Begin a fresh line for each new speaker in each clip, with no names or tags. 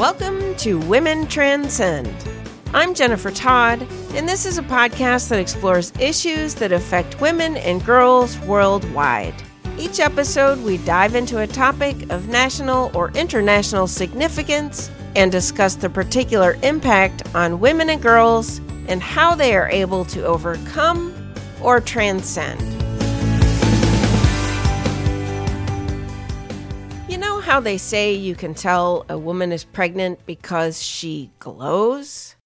Welcome to Women Transcend. I'm Jennifer Todd, and this is a podcast that explores issues that affect women and girls worldwide. Each episode, we dive into a topic of national or international significance and discuss the particular impact on women and girls and how they are able to overcome or transcend. How they say you can tell a woman is pregnant because she glows?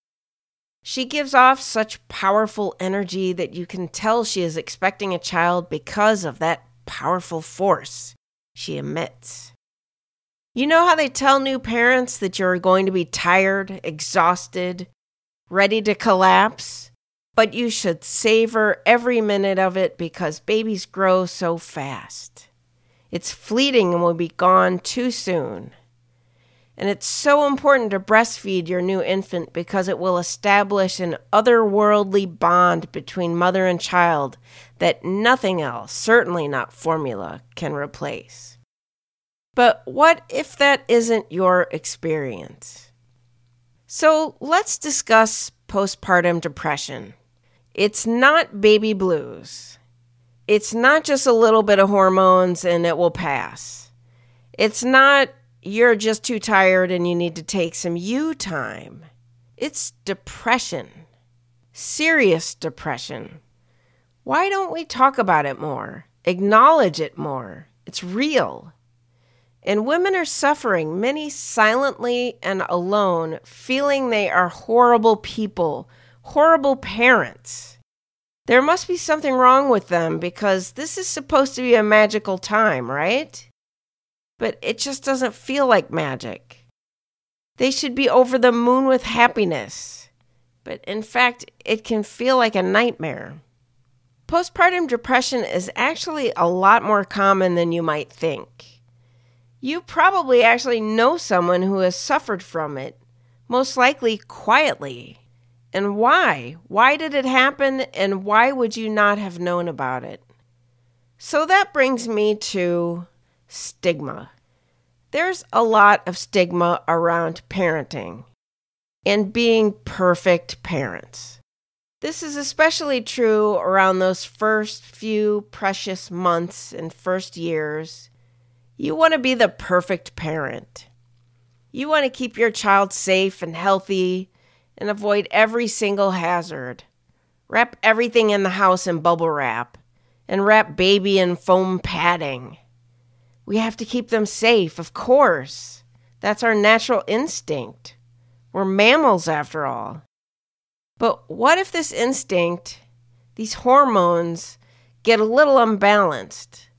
She gives off such powerful energy that you can tell she is expecting a child because of that powerful force she emits. You know how they tell new parents that you're going to be tired, exhausted, ready to collapse? But you should savor every minute of it because babies grow so fast. It's fleeting and will be gone too soon. And it's so important to breastfeed your new infant because it will establish an otherworldly bond between mother and child that nothing else, certainly not formula, can replace. But what if that isn't your experience? So let's discuss postpartum depression. It's not baby blues it's not just a little bit of hormones and it will pass. It's not you're just too tired and you need to take some you time. It's depression, serious depression. Why don't we talk about it more? Acknowledge it more. It's real. And women are suffering, many silently and alone, feeling they are horrible people, horrible parents. There must be something wrong with them because this is supposed to be a magical time, right? But it just doesn't feel like magic. They should be over the moon with happiness. But in fact, it can feel like a nightmare. Postpartum depression is actually a lot more common than you might think. You probably actually know someone who has suffered from it, most likely quietly and why? Why did it happen and why would you not have known about it? So that brings me to stigma. There's a lot of stigma around parenting and being perfect parents. This is especially true around those first few precious months and first years. You want to be the perfect parent. You want to keep your child safe and healthy and avoid every single hazard. Wrap everything in the house in bubble wrap and wrap baby in foam padding. We have to keep them safe, of course. That's our natural instinct. We're mammals, after all. But what if this instinct, these hormones, get a little unbalanced?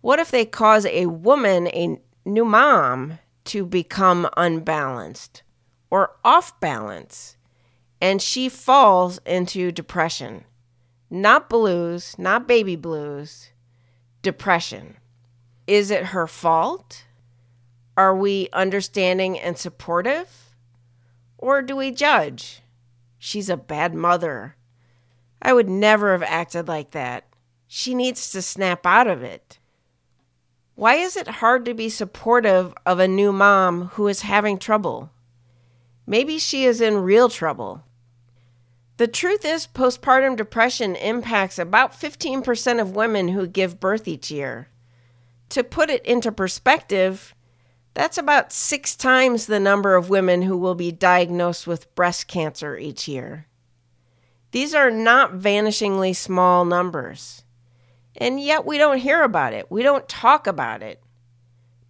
What if they cause a woman, a new mom, to become unbalanced? Or off balance, and she falls into depression. Not blues, not baby blues, depression. Is it her fault? Are we understanding and supportive? Or do we judge? She's a bad mother. I would never have acted like that. She needs to snap out of it. Why is it hard to be supportive of a new mom who is having trouble? Maybe she is in real trouble. The truth is, postpartum depression impacts about 15% of women who give birth each year. To put it into perspective, that's about six times the number of women who will be diagnosed with breast cancer each year. These are not vanishingly small numbers. And yet we don't hear about it. We don't talk about it.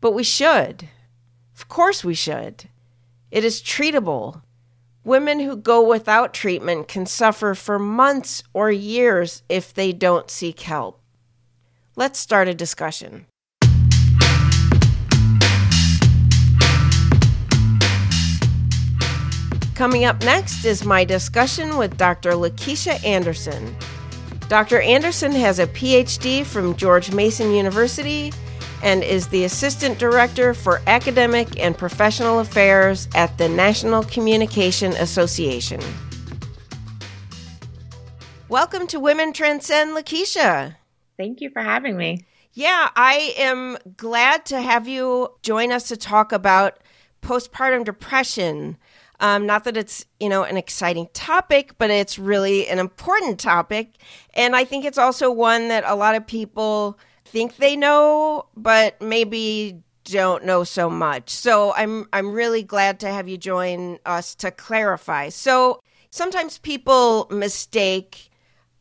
But we should. Of course we should. It is treatable. Women who go without treatment can suffer for months or years if they don't seek help. Let's start a discussion. Coming up next is my discussion with Dr. LaKesha Anderson. Dr. Anderson has a PhD from George Mason University and is the Assistant Director for Academic and Professional Affairs at the National Communication Association. Welcome to Women Transcend, LaKesha.
Thank you for having me.
Yeah, I am glad to have you join us to talk about postpartum depression. Um, not that it's, you know, an exciting topic, but it's really an important topic. And I think it's also one that a lot of people think they know, but maybe don't know so much. So I'm I'm really glad to have you join us to clarify. So sometimes people mistake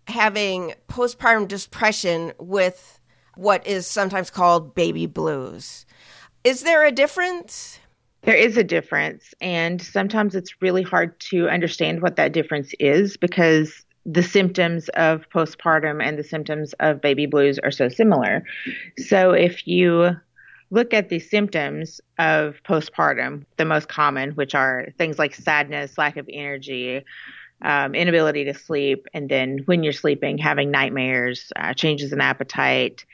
having postpartum depression with what is sometimes called baby blues. Is there a difference?
There is a difference, and sometimes it's really hard to understand what that difference is because the symptoms of postpartum and the symptoms of baby blues are so similar. So if you look at the symptoms of postpartum, the most common, which are things like sadness, lack of energy, um, inability to sleep, and then when you're sleeping, having nightmares, uh, changes in appetite,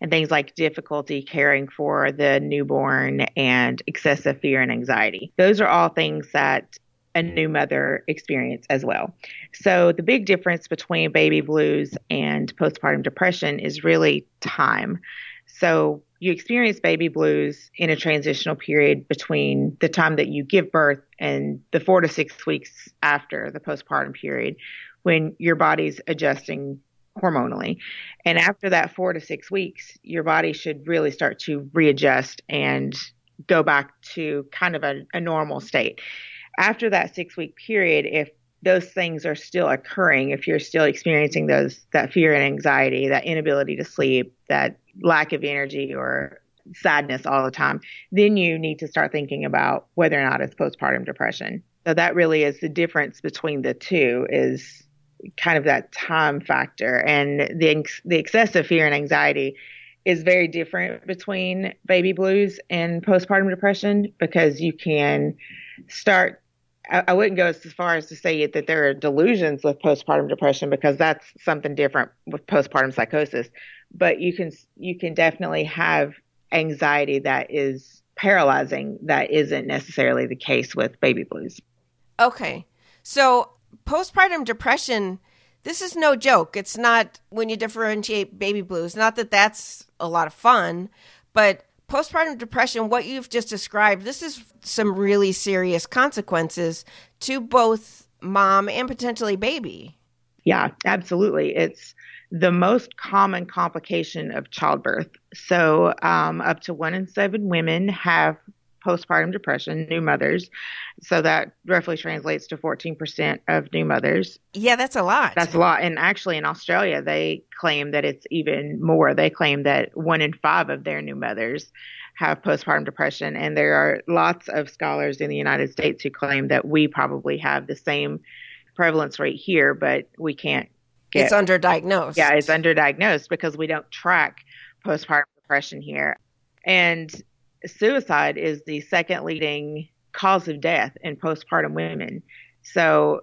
and things like difficulty caring for the newborn and excessive fear and anxiety. Those are all things that a new mother experience as well. So the big difference between baby blues and postpartum depression is really time. So you experience baby blues in a transitional period between the time that you give birth and the 4 to 6 weeks after the postpartum period when your body's adjusting hormonally. And after that four to six weeks, your body should really start to readjust and go back to kind of a, a normal state. After that six week period, if those things are still occurring, if you're still experiencing those that fear and anxiety, that inability to sleep, that lack of energy or sadness all the time, then you need to start thinking about whether or not it's postpartum depression. So that really is the difference between the two is kind of that time factor and the the excessive fear and anxiety is very different between baby blues and postpartum depression because you can start I, I wouldn't go as far as to say that there are delusions with postpartum depression because that's something different with postpartum psychosis. But you can you can definitely have anxiety that is paralyzing that isn't necessarily the case with baby blues.
Okay. So postpartum depression, this is no joke. It's not when you differentiate baby blues, not that that's a lot of fun, but postpartum depression, what you've just described, this is some really serious consequences to both mom and potentially baby.
Yeah, absolutely. It's the most common complication of childbirth. So, um, up to one in seven women have postpartum depression, new mothers. So that roughly translates to 14% of new mothers.
Yeah, that's a lot.
That's a lot. And actually, in Australia, they claim that it's even more. They claim that one in five of their new mothers have postpartum depression. And there are lots of scholars in the United States who claim that we probably have the same prevalence rate here, but we can't get.
It's underdiagnosed.
Yeah, it's underdiagnosed because we don't track postpartum depression here. And suicide is the second leading cause of death in postpartum women. So,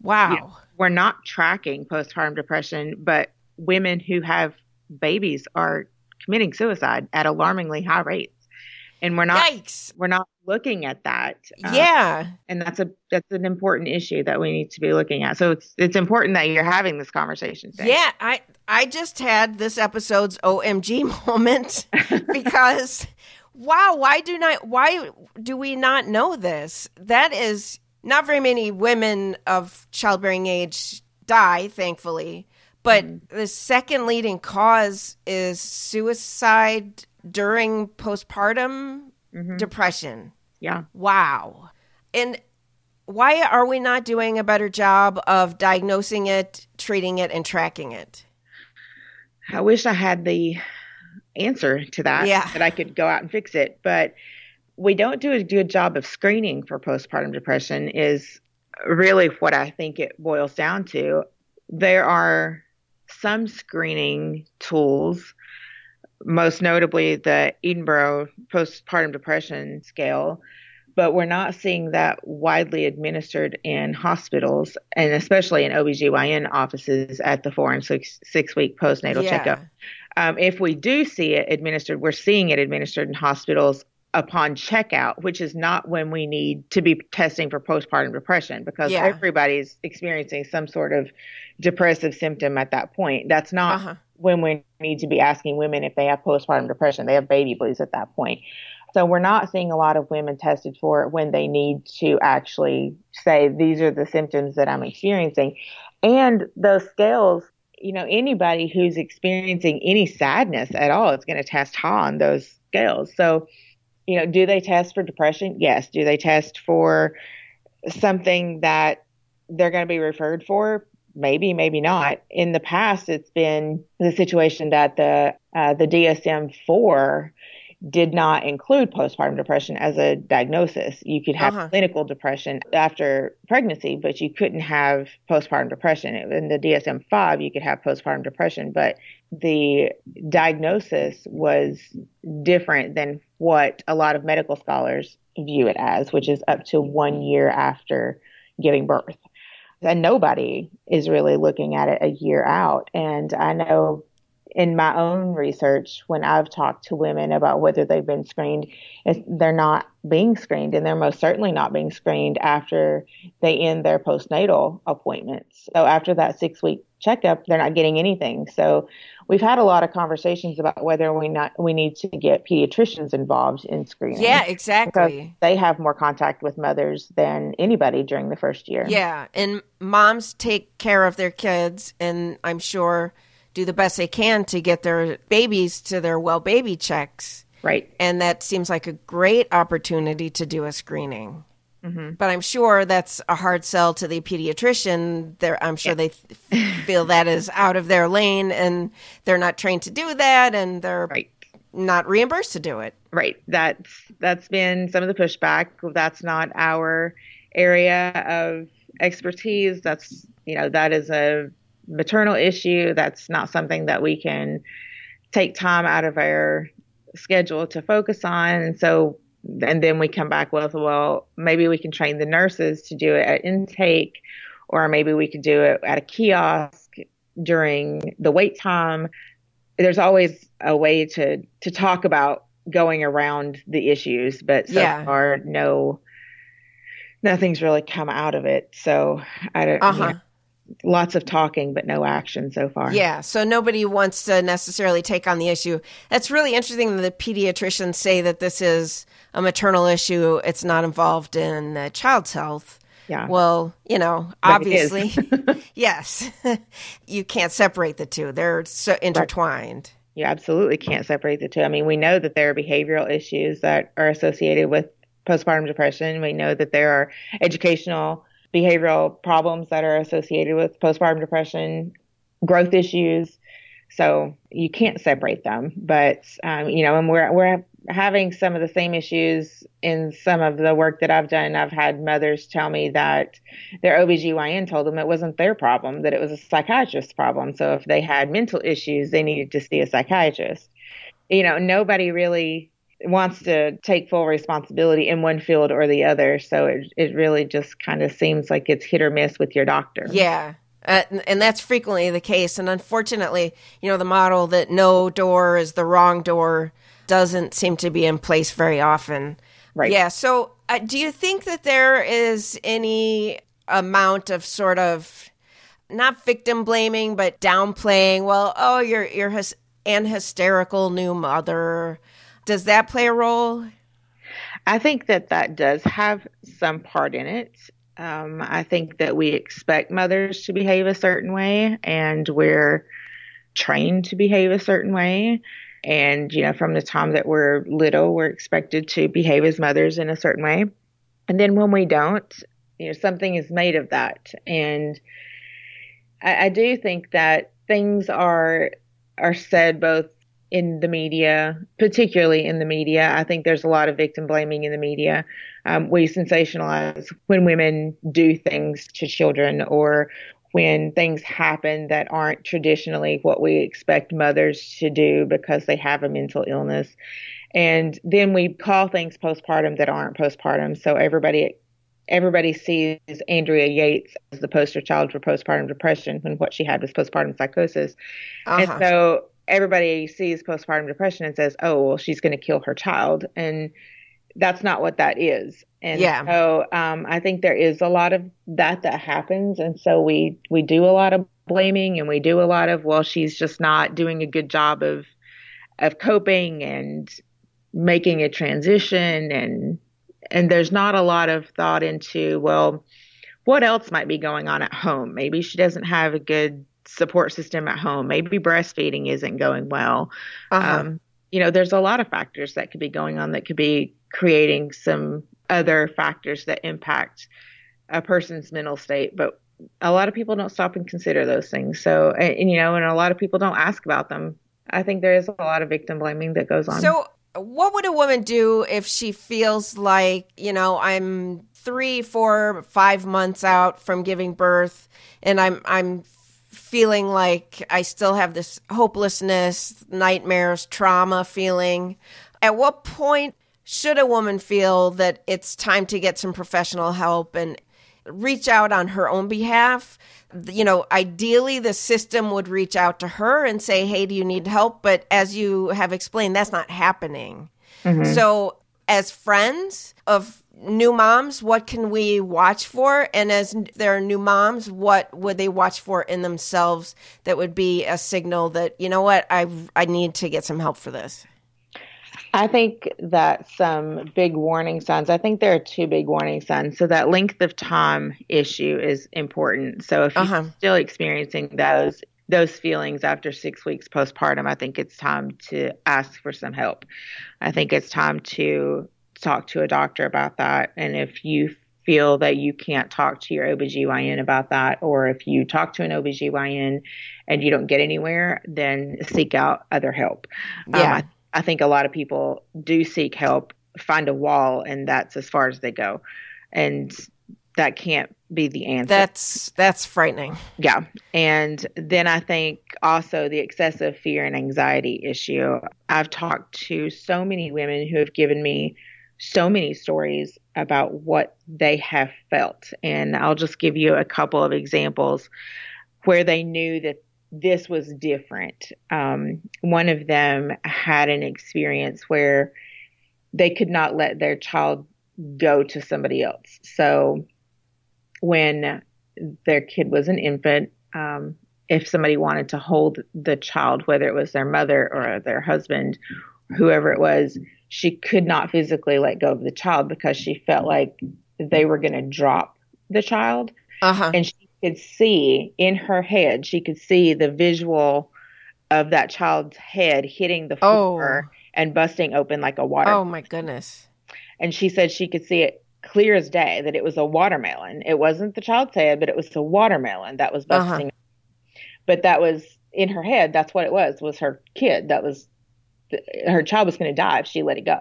wow.
You know, we're not tracking postpartum depression, but women who have babies are committing suicide at alarmingly high rates. And we're not
Yikes.
we're not looking at that.
Uh, yeah.
And that's a that's an important issue that we need to be looking at. So it's it's important that you're having this conversation today.
Yeah, I I just had this episode's OMG moment because wow, why do not why do we not know this? That is not very many women of childbearing age die, thankfully. But mm-hmm. the second leading cause is suicide during postpartum mm-hmm. depression.
Yeah.
Wow. And why are we not doing a better job of diagnosing it, treating it, and tracking it?
I wish I had the answer to that
yeah.
that I could go out and fix it. But we don't do a good job of screening for postpartum depression is really what I think it boils down to. There are some screening tools, most notably the Edinburgh postpartum depression scale, but we're not seeing that widely administered in hospitals and especially in OBGYN offices at the four and six, six week postnatal
yeah.
checkup. Um, if we do see it administered, we're seeing it administered in hospitals upon checkout, which is not when we need to be testing for postpartum depression because
yeah.
everybody's experiencing some sort of depressive symptom at that point. That's not uh-huh. when we need to be asking women if they have postpartum depression. They have baby blues at that point. So we're not seeing a lot of women tested for it when they need to actually say, these are the symptoms that I'm experiencing. And those scales, you know, anybody who's experiencing any sadness at all is going to test high on those scales. So, you know, do they test for depression? Yes. Do they test for something that they're going to be referred for? Maybe, maybe not. In the past, it's been the situation that the uh, the DSM four did not include postpartum depression as a diagnosis. You could have uh-huh. clinical depression after pregnancy, but you couldn't have postpartum depression. In the DSM 5, you could have postpartum depression, but the diagnosis was different than what a lot of medical scholars view it as, which is up to one year after giving birth. And nobody is really looking at it a year out. And I know in my own research, when I've talked to women about whether they've been screened, they're not being screened, and they're most certainly not being screened after they end their postnatal appointments. So after that six week checkup, they're not getting anything. So we've had a lot of conversations about whether we not we need to get pediatricians involved in screening.
Yeah, exactly.
they have more contact with mothers than anybody during the first year.
Yeah, and moms take care of their kids, and I'm sure do the best they can to get their babies to their well baby checks.
Right.
And that seems like a great opportunity to do a screening. Mm-hmm. But I'm sure that's a hard sell to the pediatrician. They're, I'm sure yeah. they feel that is out of their lane and they're not trained to do that and they're right. not reimbursed to do it.
Right. That's that's been some of the pushback. That's not our area of expertise. That's you know that is a maternal issue. That's not something that we can take time out of our schedule to focus on. And so, and then we come back with, well, maybe we can train the nurses to do it at intake, or maybe we could do it at a kiosk during the wait time. There's always a way to, to talk about going around the issues, but so yeah. far, no, nothing's really come out of it. So I don't, uh-huh. you know, lots of talking but no action so far.
Yeah, so nobody wants to necessarily take on the issue. That's really interesting that the pediatricians say that this is a maternal issue. It's not involved in the child's health.
Yeah.
Well, you know, obviously, yes, you can't separate the two. They're so intertwined.
You absolutely can't separate the two. I mean, we know that there are behavioral issues that are associated with postpartum depression. We know that there are educational behavioral problems that are associated with postpartum depression, growth issues. So you can't separate them, but um, you know, and we're we're having some of the same issues in some of the work that I've done. I've had mothers tell me that their OBGYN told them it wasn't their problem, that it was a psychiatrist's problem. So if they had mental issues, they needed to see a psychiatrist. You know, nobody really wants to take full responsibility in one field or the other. So it it really just kind of seems like it's hit or miss with your doctor.
Yeah. Uh, and that's frequently the case. And unfortunately, you know, the model that no door is the wrong door doesn't seem to be in place very often.
Right.
Yeah. So, uh, do you think that there is any amount of sort of not victim blaming, but downplaying? Well, oh, you're you're an hysterical new mother does that play a role?
I think that that does have some part in it. Um, I think that we expect mothers to behave a certain way, and we're trained to behave a certain way. And, you know, from the time that we're little, we're expected to behave as mothers in a certain way. And then when we don't, you know, something is made of that. And I, I do think that things are are said both in the media, particularly in the media. I think there's a lot of victim blaming in the media. Um, we sensationalize when women do things to children or when things happen that aren't traditionally what we expect mothers to do because they have a mental illness. And then we call things postpartum that aren't postpartum. So everybody everybody sees Andrea Yates as the poster child for postpartum depression when what she had was postpartum psychosis. Uh-huh. And so everybody sees postpartum depression and says, "Oh, well, she's going to kill her child," and that's not what that is. And yeah. so um, I think there is a lot of that that happens, and so we we do a lot of blaming and we do a lot of well, she's just not doing a good job of of coping, and making a transition and and there's not a lot of thought into well what else might be going on at home maybe she doesn't have a good support system at home. Maybe breastfeeding isn't going well. Uh-huh. um, you know there's a lot of factors that could be going on that could be creating some other factors that impact a person's mental state but a lot of people don't stop and consider those things. So and, and you know and a lot of people don't ask about them. I think there is a lot of victim blaming that goes on.
So what would a woman do if she feels like, you know, I'm three, four, five months out from giving birth and I'm I'm feeling like I still have this hopelessness, nightmares, trauma feeling. At what point should a woman feel that it's time to get some professional help and reach out on her own behalf? you know, ideally the system would reach out to her and say, Hey, do you need help? But as you have explained, that's not happening. Mm-hmm. So, as friends of new moms, what can we watch for? And as there are new moms, what would they watch for in themselves that would be a signal that, you know what, I, I need to get some help for this?
I think that some big warning signs, I think there are two big warning signs. So that length of time issue is important. So if uh-huh. you're still experiencing those those feelings after 6 weeks postpartum, I think it's time to ask for some help. I think it's time to talk to a doctor about that and if you feel that you can't talk to your OBGYN about that, or if you talk to an OBGYN and you don't get anywhere, then seek out other help.
Yeah. Um,
I think a lot of people do seek help, find a wall, and that's as far as they go. And that can't be the answer.
That's that's frightening.
Yeah. And then I think also the excessive fear and anxiety issue. I've talked to so many women who have given me so many stories about what they have felt. And I'll just give you a couple of examples where they knew that this was different. Um, one of them had an experience where they could not let their child go to somebody else. So when their kid was an infant, um, if somebody wanted to hold the child, whether it was their mother or their husband, whoever it was, she could not physically let go of the child because she felt like they were going to drop the child.
Uh-huh.
And she could see in her head, she could see the visual of that child's head hitting the floor oh. and busting open like a water.
Oh my goodness.
And she said she could see it clear as day that it was a watermelon. It wasn't the child's head, but it was the watermelon that was uh-huh. busting. Uh-huh. But that was in her head. That's what it was. Was her kid that was her child was going to die if she let it go.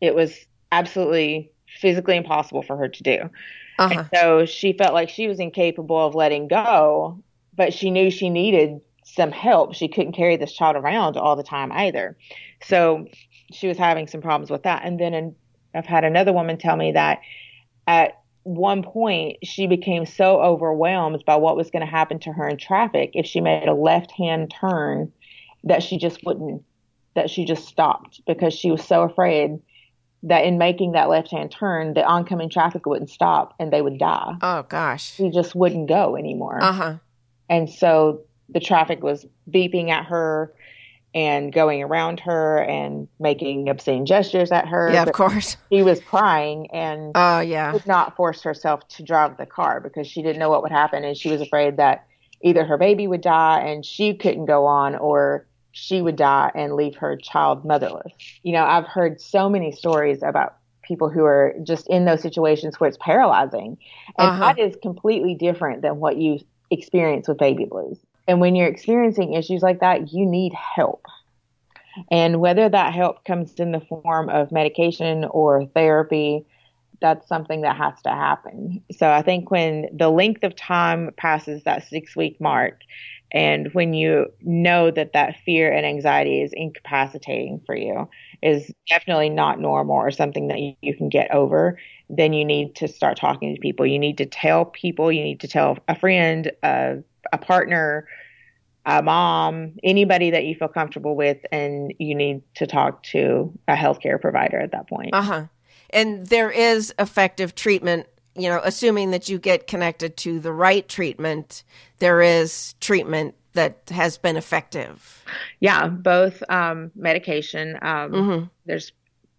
It was absolutely physically impossible for her to do. Uh-huh. And so she felt like she was incapable of letting go, but she knew she needed some help. She couldn't carry this child around all the time either. So she was having some problems with that. And then in, I've had another woman tell me that at one point she became so overwhelmed by what was going to happen to her in traffic if she made a left hand turn that she just wouldn't, that she just stopped because she was so afraid that in making that left hand turn, the oncoming traffic wouldn't stop and they would die.
Oh gosh.
She just wouldn't go anymore.
Uh huh.
And so the traffic was beeping at her and going around her and making obscene gestures at her.
Yeah, of course.
She was crying and
uh, yeah.
could not force herself to drive the car because she didn't know what would happen and she was afraid that either her baby would die and she couldn't go on or she would die and leave her child motherless. You know, I've heard so many stories about people who are just in those situations where it's paralyzing. And uh-huh. that is completely different than what you experience with baby blues. And when you're experiencing issues like that, you need help. And whether that help comes in the form of medication or therapy, that's something that has to happen. So I think when the length of time passes that six week mark and when you know that that fear and anxiety is incapacitating for you, is definitely not normal or something that you, you, can get over, then you need to start talking to people. You need to tell people, you need to tell a friend, a, a partner, a mom, anybody that you feel comfortable with, and you need to talk to a healthcare provider at that point.
Uh huh. And there is effective treatment you know, assuming that you get connected to the right treatment, there is treatment that has been effective.
Yeah, both um, medication. Um, mm-hmm. There's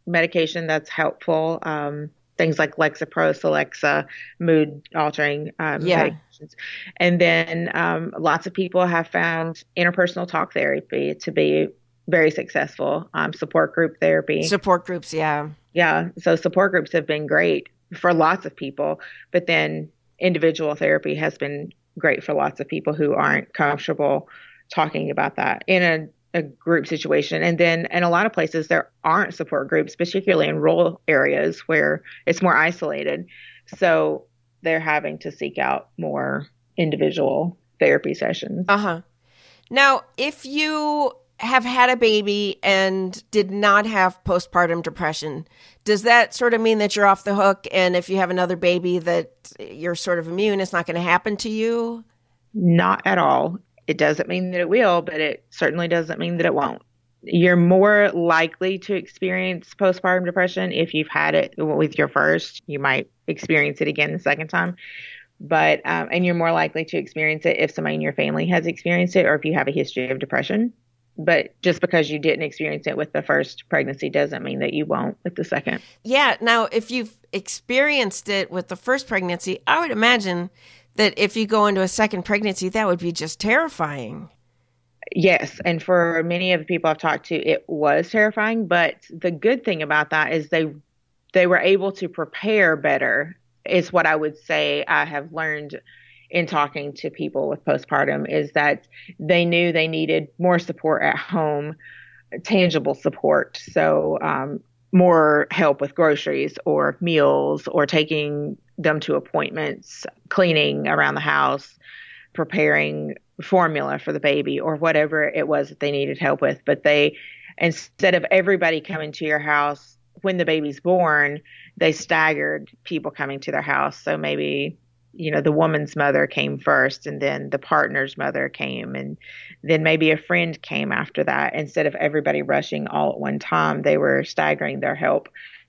medication that's helpful. Um, things like Lexapro, Celexa, mood altering um,
Yeah.
medications. And then um, lots of people have found interpersonal talk therapy to be very successful. Um, support group therapy.
Support groups, yeah.
Yeah. So support groups have been great for lots of people, but then individual therapy has been great for lots of people who aren't comfortable talking about that in a, a group situation. And then in a lot of places, there aren't support groups, particularly in rural areas where it's more isolated. So they're having to seek out more individual therapy sessions.
Uh huh. Now, if you have had a baby and did not have postpartum depression, does that sort of mean that you're off the hook? And if you have another baby, that you're sort of immune, it's not going to happen to you?
Not at all. It doesn't mean that it will, but it certainly doesn't mean that it won't. You're more likely to experience postpartum depression if you've had it with your first. You might experience it again the second time. But, um, and you're more likely to experience it if somebody in your family has experienced it or if you have a history of depression. But just because you didn't experience it with the first pregnancy doesn't mean that you won't with the second.
Yeah. Now, if you've experienced it with the first pregnancy, I would imagine that if you go into a second pregnancy, that would be just terrifying.
Yes, and for many of the people I've talked to, it was terrifying. But the good thing about that is they they were able to prepare better. Is what I would say I have learned in talking to people with postpartum is that they knew they needed more support at home, tangible support. So um, more help with groceries or meals or taking them to appointments, cleaning around the house, preparing formula for the baby or whatever it was that they needed help with. But they, instead of everybody coming to your house when the baby's born, they staggered people coming to their house. So maybe, you know, the woman's mother came first and then the partner's mother came and then maybe a friend came after that. Instead of everybody rushing all at one time, they were staggering their help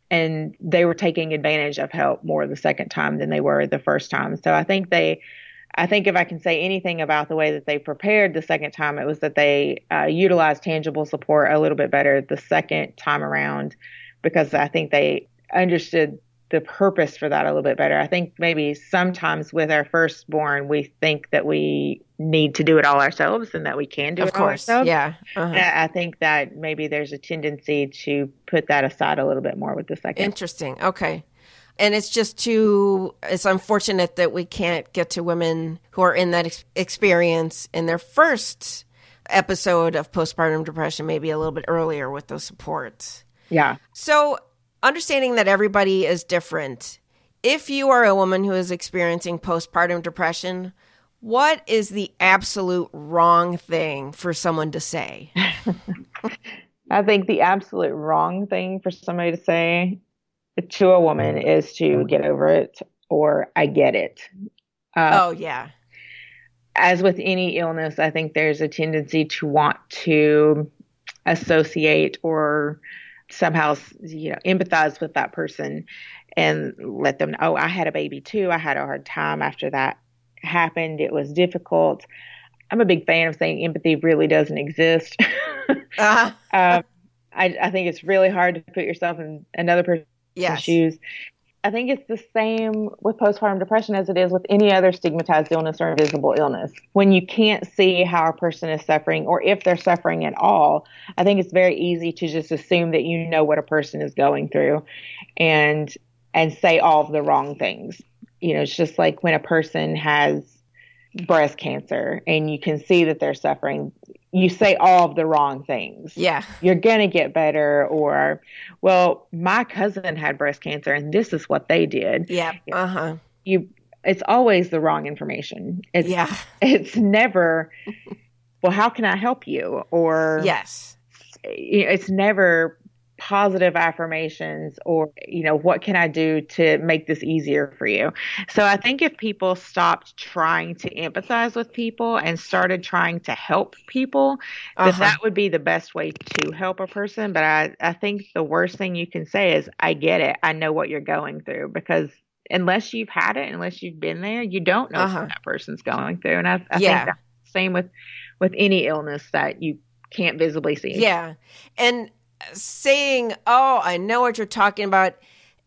and they were taking advantage of help more the second time than they were the first time. So I think they, I think if I can say anything about the way that they prepared the second time, it was that they uh, utilized tangible support a little bit better the second time around because I think they understood the purpose for that a little bit better. I think maybe sometimes with our firstborn, we think that we need to do it all ourselves and that we can do
of
it all
course.
ourselves.
Yeah. Uh-huh.
I I think that maybe there's a tendency to put that aside a little bit more with the second.
Interesting. Okay. And it's just too, it's unfortunate that we can't get to women who are in that ex- experience in their first episode of postpartum depression, maybe a little bit earlier with those supports.
yeah.
So, understanding that everybody is different, if you are a woman who is experiencing postpartum depression, what is the absolute wrong thing for someone to say?
I think the absolute wrong thing for somebody to say to a woman is to get over it or I get it. Uh,
oh, yeah.
As with any illness, I think there's a tendency to want to associate or somehow, you know, empathize with that person and let them know, oh, I had a baby too. I had a hard time after that happened. It was difficult. I'm a big fan of saying empathy really doesn't exist.
Uh,
um, I, I think it's really hard to put yourself in another person's
yes.
shoes. I think it's the same with postpartum depression as it is with any other stigmatized illness or invisible illness. When you can't see how a person is suffering or if they're suffering at all, I think it's very easy to just assume that you know what a person is going through and and say all of the wrong things. You know, it's just like when a person has breast cancer and you can see that they're suffering, you say all of the wrong things
Yeah.
you're going to get better or well my cousin had breast cancer and this is what they did
Yeah. Uh huh.
you it's always the wrong information it's
Yeah.
it's never well how can i help you or
Yes.
it's never positive affirmations or you know what can i do to make this easier for you so i think if people stopped trying to empathize with people and started trying to help people then
Uh-huh.
that would be the best way to help a person but i i think the worst thing you can say is i get it i know what you're going through because unless you've had it unless you've been there you don't know
Uh-huh.
what that person's going through and i, I
Yeah.
think that's the same with with any illness that you can't visibly see
Yeah. And saying, "Oh, I know what you're talking about."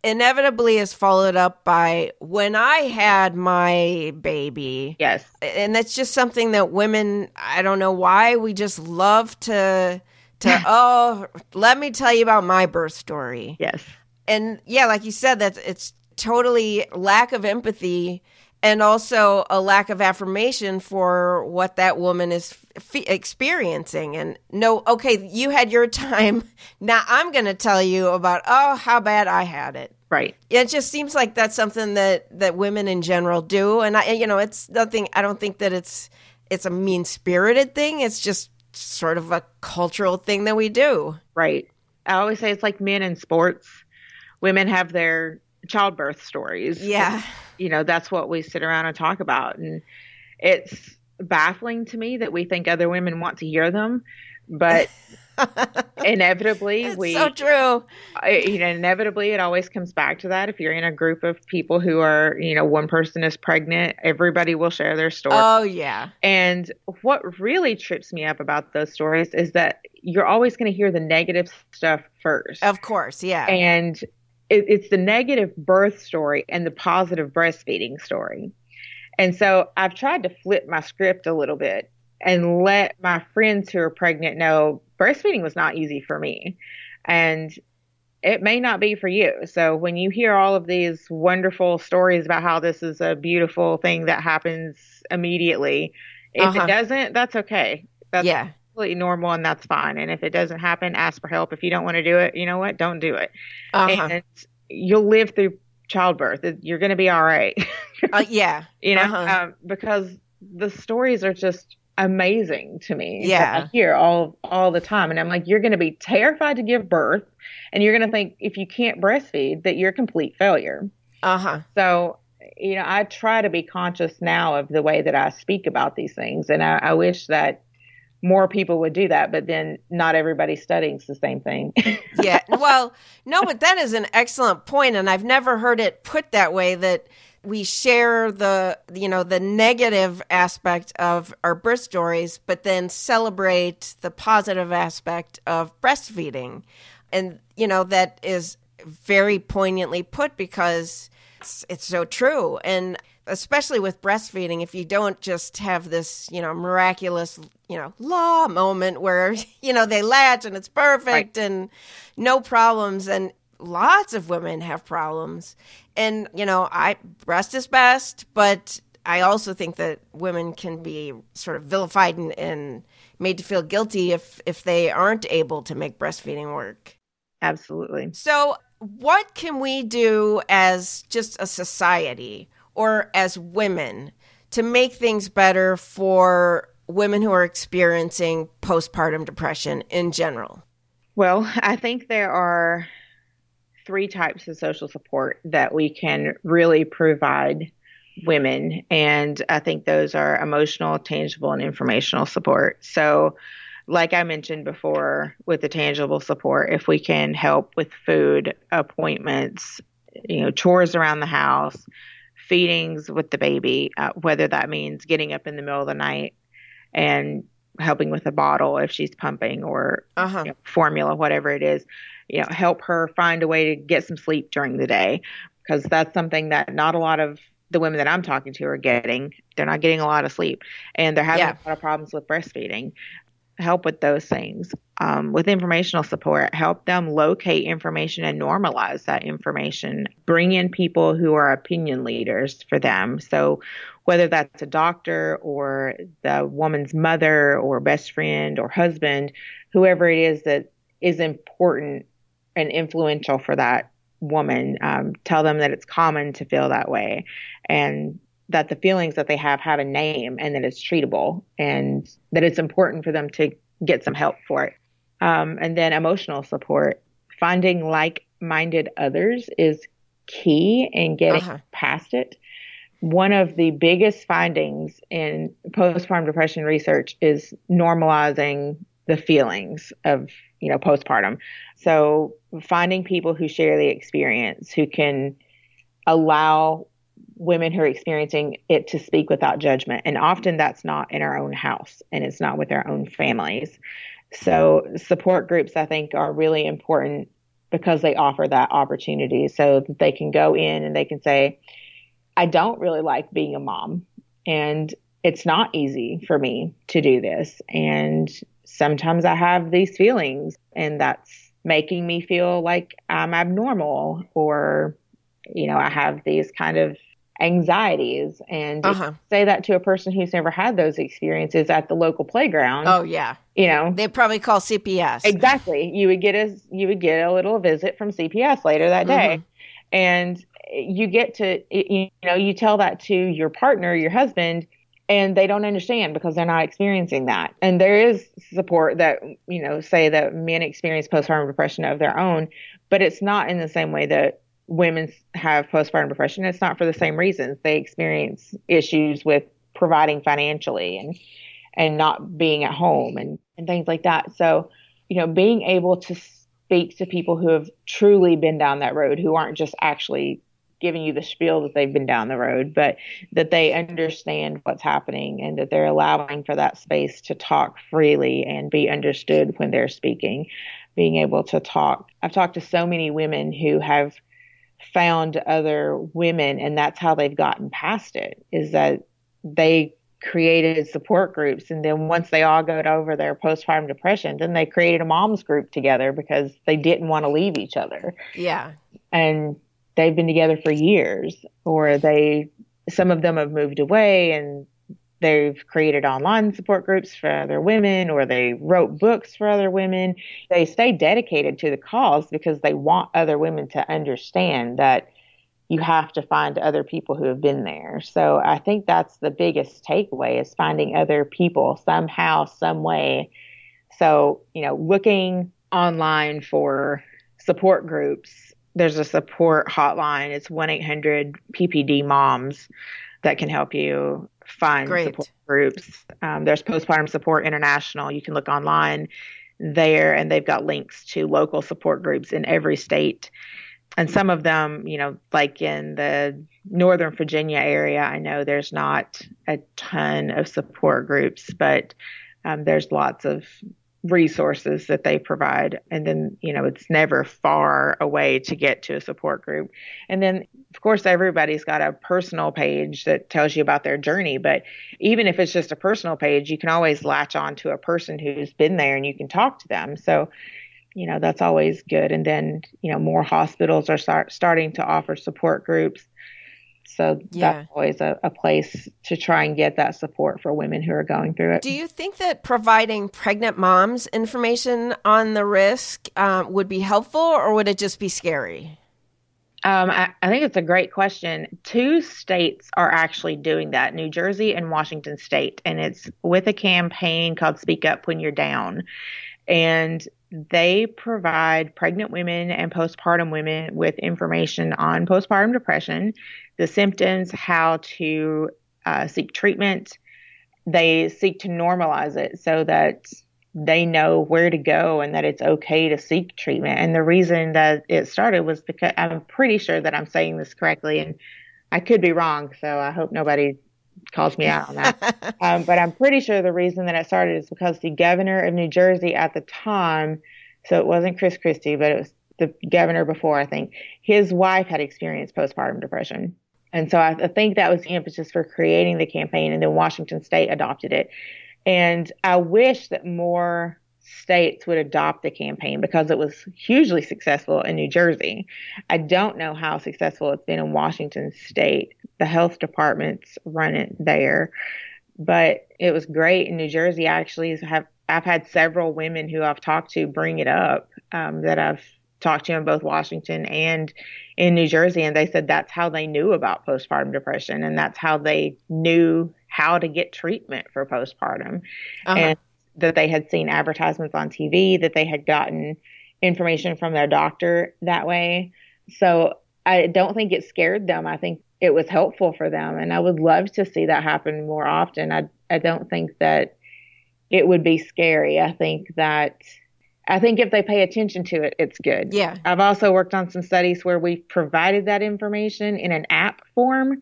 Inevitably is followed up by when I had my baby.
Yes.
And that's just something that women, I don't know why, we just love to to oh, let me tell you about my birth story.
Yes.
And yeah, like you said that it's totally lack of empathy and also a lack of affirmation for what that woman is f- experiencing. And no okay you had your time. Now i'm going to tell you about oh how bad i had it.
Right.
It just seems like that's something that that women in general do. And i you know it's nothing i don't think that it's it's a mean spirited thing. It's just sort of a cultural thing that we do.
Right. I always say it's like men in sports. Women have their childbirth stories.
Yeah.
You know that's what we sit around and talk about. And it's baffling to me that we think other women want to hear them but inevitably we
so true.
You know inevitably it always comes back to that. If you're in a group of people who are you know one person is pregnant everybody will share their story.
Oh yeah.
And what really trips me up about those stories is that you're always going to hear the negative stuff first.
Of course yeah.
And it, it's the negative birth story and the positive breastfeeding story and so I've tried to flip my script a little bit and let my friends who are pregnant know breastfeeding was not easy for me. And it may not be for you. So when you hear all of these wonderful stories about how this is a beautiful thing that happens immediately, if uh-huh. it doesn't, that's okay. That's
yeah.
Completely normal and that's fine. And if it doesn't happen, ask for help. If you don't want to do it, you know what? Don't do it.
Uh-huh.
And you'll live through childbirth. You're going to be all right.
uh, yeah.
You know,
uh-huh.
um, because the stories are just amazing to me.
Yeah.
I hear all all the time, and I'm like, you're going to be terrified to give birth, and you're going to think if you can't breastfeed that you're a complete failure.
Uh huh.
So. You know, I try to be conscious now of the way that I speak about these things, and I, I wish that more people would do that, but then not everybody studying the same thing.
yeah. Well, no, but that is an excellent point, and I've never heard it put that way. That we share the you know the negative aspect of our birth stories but then celebrate the positive aspect of breastfeeding and you know that is very poignantly put because it's, it's so true and especially with breastfeeding if you don't just have this you know miraculous you know law moment where you know they latch and it's perfect right. and no problems and lots of women have problems. And, you know, I breast is best, but I also think that women can be sort of vilified and, and made to feel guilty if if they aren't able to make breastfeeding work.
Absolutely.
So, what can we do as just a society or as women to make things better for women who are experiencing postpartum depression in general?
Well, I think there are three types of social support that we can really provide women. And I think those are emotional, tangible, and informational support. So, like I mentioned before, with the tangible support, if we can help with food, appointments, you know, chores around the house, feedings with the baby, uh, whether that means getting up in the middle of the night and helping with a bottle if she's pumping or
uh-huh.
you know, formula, whatever it is you know, help her find a way to get some sleep during the day because that's something that not a lot of the women that I'm talking to are getting. They're not getting a lot of sleep and they're having yeah. a lot of problems with breastfeeding. Help with those things. Um, with informational support, help them locate information and normalize that information. Bring in people who are opinion leaders for them. So, whether that's a doctor or the woman's mother or best friend or husband, whoever it is that is important and influential for that woman. Um, tell them that it's common to feel that way and that the feelings that they have have a name and that it's treatable and that it's important for them to get some help for it. Um, and then emotional support. Finding like minded others is key in getting uh-huh. past it. One of the biggest findings in postpartum depression research is normalizing the feelings of you know postpartum so finding people who share the experience who can allow women who are experiencing it to speak without judgment and often that's not in our own house and it's not with our own families So support groups, I think, are really important because they offer that opportunity so they can go in and they can say, I don't really like being a mom and it's not easy for me to do this. And sometimes I have these feelings and that's making me feel like I'm abnormal or, you know, I have these kind of anxieties and uh-huh. say that to a person who's never had those experiences at the local playground.
Oh yeah.
You know.
They probably call CPS.
Exactly. You would get a you would get a little visit from CPS later that day. Mm-hmm. And you get to you know, you tell that to your partner, your husband, and they don't understand because they're not experiencing that. And there is support that, you know, say that men experience postpartum depression of their own, but it's not in the same way that women have postpartum depression. It's not for the same reasons. They experience issues with providing financially and and not being at home and, and things like that. So, you know, being able to speak to people who have truly been down that road, who aren't just actually giving you the spiel that they've been down the road, but that they understand what's happening and that they're allowing for that space to talk freely and be understood when they're speaking. Being able to talk. I've talked to so many women who have found other women and that's how they've gotten past it is that they created support groups and then once they all got over their postpartum depression then they created a moms group together because they didn't want to leave each other.
Yeah.
And they've been together for years or they some of them have moved away and they've created online support groups for other women or they wrote books for other women. They stay dedicated to the cause because they want other women to understand that you have to find other people who have been there. So i think that's the biggest takeaway is finding other people somehow some way. So you know looking online for support groups there's a support hotline. It's 1 800 PPD moms that can help you find
Great.
support groups. Um, there's Postpartum Support International. You can look online there, and they've got links to local support groups in every state. And some of them, you know, like in the Northern Virginia area, I know there's not a ton of support groups, but um, there's lots of resources that they provide. And then, you know, it's never far away to get to a support group. And then, of course, everybody's got a personal page that tells you about their journey. But even if it's just a personal page, you can always latch on to a person who's been there and you can talk to them. So, you know, that's always good. And then, you know, more hospitals are start, starting to offer support groups. So yeah. that's always a, a, place to try and get that support for women who are going through it.
Do you think that providing pregnant moms information on the risk um, would be helpful or would it just be scary?
Um, I, I, think it's a great question. Two states are actually doing that New Jersey and Washington State. And it's with a campaign called Speak Up When You're Down. And they provide pregnant women and postpartum women with information on postpartum depression, the symptoms, how to uh, seek treatment. They seek to normalize it so that they know where to go and that it's okay to seek treatment. And the reason that it started was because I'm pretty sure that I'm saying this correctly, and I could be wrong, so I hope nobody calls me out on that. um, but I'm pretty sure the reason that it started is because the governor of New Jersey at the time, so it wasn't Chris Christie, but it was the governor before, I think, his wife had experienced postpartum depression. And so I, I think that was the impetus for creating the campaign, and then Washington State adopted it. And I wish that more states would adopt the campaign because it was hugely successful in New Jersey. I don't know how successful it's been in Washington State. The health departments run it there, but it was great in New Jersey. I actually have I've had several women who I've talked to bring it up um, that I've talked to in both Washington and in New Jersey, and they said that's how they knew about postpartum depression, and that's how they knew how to get treatment for postpartum. Uh-huh. And that they had seen advertisements on TV, that they had gotten information from their doctor that way. So I don't think it scared them. I think it was helpful for them. And I would love to see that happen more often. I, I don't think that it would be scary. I think that, I think if they pay attention to it, it's good.
Yeah.
I've also worked on some studies where we've provided that information in an app form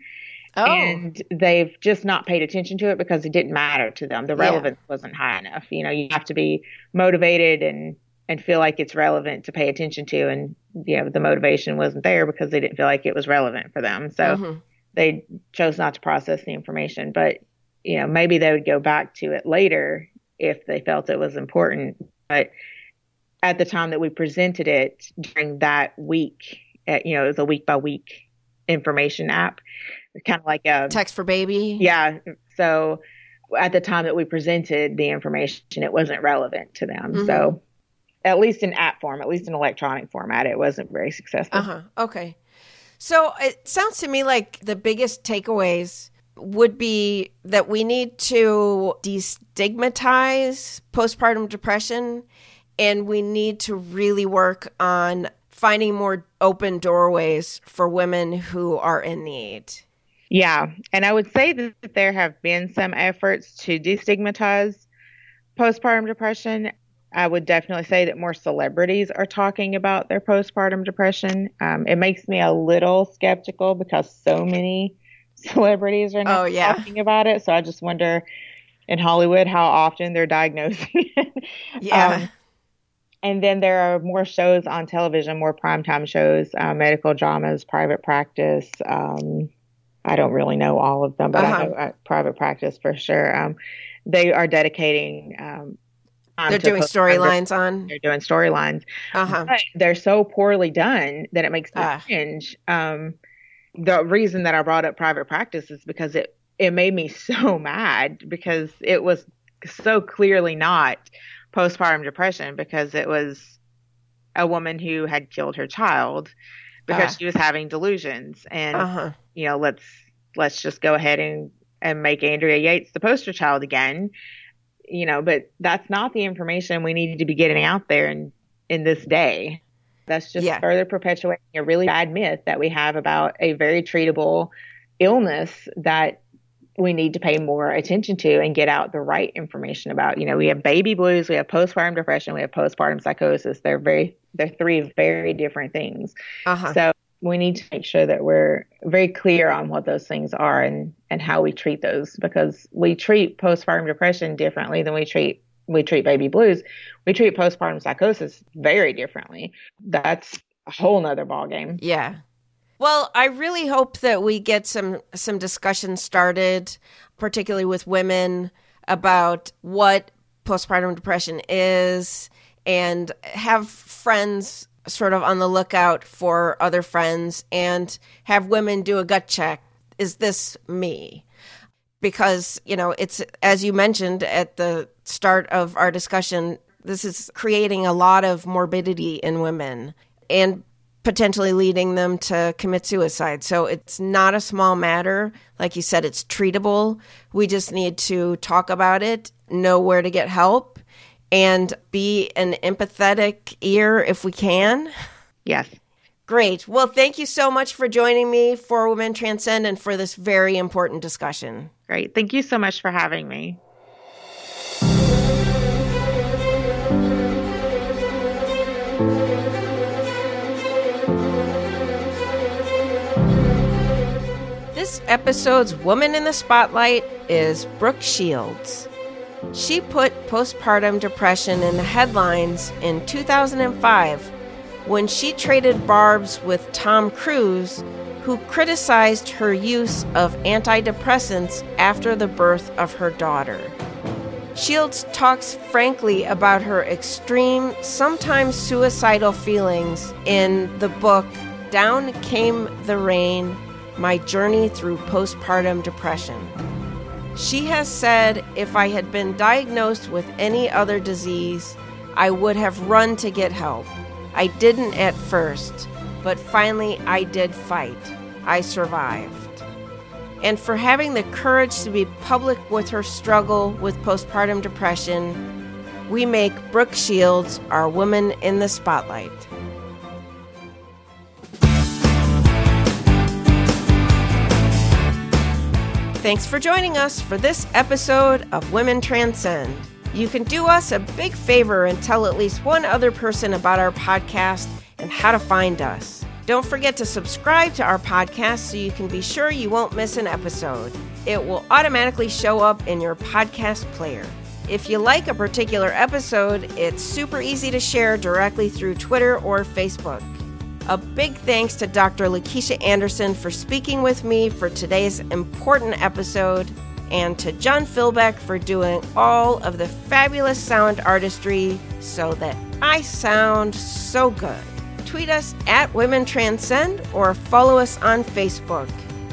Oh.
And they've just not paid attention to it because it didn't matter to them. The
Yeah.
relevance wasn't high enough. You know, you have to be motivated and and feel like it's relevant to pay attention to and you know, the motivation wasn't there because they didn't feel like it was relevant for them. So
Mhm.
they chose not to process the information. But, you know, maybe they would go back to it later if they felt it was important. But at the time that we presented it during that week, uh, you know, it was a week by week information app, kind of like a,
Text for baby.
yeah. So at the time that we presented the information, it wasn't relevant to them.
Mhm.
So at least in app form, at least in electronic format, it wasn't very successful.
Uh huh. Okay. So it sounds to me like the biggest takeaways would be that we need to destigmatize postpartum depression and we need to really work on finding more open doorways for women who are in need.
Yeah, and I would say that there have been some efforts to destigmatize postpartum depression. I would definitely say that more celebrities are talking about their postpartum depression. Um, it makes me a little skeptical because so many celebrities are now
Oh, yeah.
talking about it. So I just wonder in Hollywood how often they're diagnosing it.
Yeah.
Um, and then there are more shows on television, more primetime shows, uh, medical dramas, private practice. Um, I don't really know all of them, but
Uh-huh.
I know uh, private practice for sure. Um, they are dedicating. Um,
They're doing storylines on.
They're doing storylines.
Uh huh.
But they're so poorly done that it makes me
Ah.
cringe. Um, the reason that I brought up private practice is because it it made me so mad because it was so clearly not postpartum depression because it was a woman who had killed her child because
Ah.
she was having delusions and
Uh huh.
you know let's let's just go ahead and and make Andrea Yates the poster child again you know but that's not the information we need to be getting out there in in this day that's just
Yeah.
further perpetuating a really bad myth that we have about a very treatable illness that we need to pay more attention to and get out the right information about. You know, we have baby blues, we have postpartum depression, we have postpartum psychosis. They're very they're three very different things.
Uh huh.
So we need to make sure that we're very clear on what those things are and and how we treat those because we treat postpartum depression differently than we treat we treat baby blues. We treat postpartum psychosis very differently. That's a whole nother ballgame.
Yeah. Well, I really hope that we get some some discussion started, particularly with women, about what postpartum depression is, and have friends sort of on the lookout for other friends, and have women do a gut check: Is this me? Because you know, it's as you mentioned at the start of our discussion, this is creating a lot of morbidity in women, and potentially leading them to commit suicide. So it's not a small matter. Like you said, it's treatable. We just need to talk about it, know where to get help, and be an empathetic ear if we can.
Yes.
Great. Well, thank you so much for joining me for Women Transcend and for this very important discussion.
Great. Thank you so much for having me.
This episode's Woman in the Spotlight is Brooke Shields. She put postpartum depression in the headlines in 2005 when she traded barbs with Tom Cruise, who criticized her use of antidepressants after the birth of her daughter. Shields talks frankly about her extreme, sometimes suicidal feelings in the book Down Came the Rain My Journey Through Postpartum Depression. She has said if I had been diagnosed with any other disease, I would have run to get help. I didn't at first, but finally I did fight. I survived. And for having the courage to be public with her struggle with postpartum depression, we make Brooke Shields our woman in the spotlight. Thanks for joining us for this episode of Women Transcend. You can do us a big favor and tell at least one other person about our podcast and how to find us. Don't forget to subscribe to our podcast so you can be sure you won't miss an episode. It will automatically show up in your podcast player. If you like a particular episode, it's super easy to share directly through Twitter or Facebook. A big thanks to Dr. LaKesha Anderson for speaking with me for today's important episode, and to John Philbeck for doing all of the fabulous sound artistry so that I sound so good tweet us at Women Transcend or follow us on Facebook.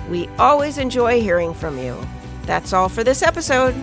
We always enjoy hearing from you. That's all for this episode.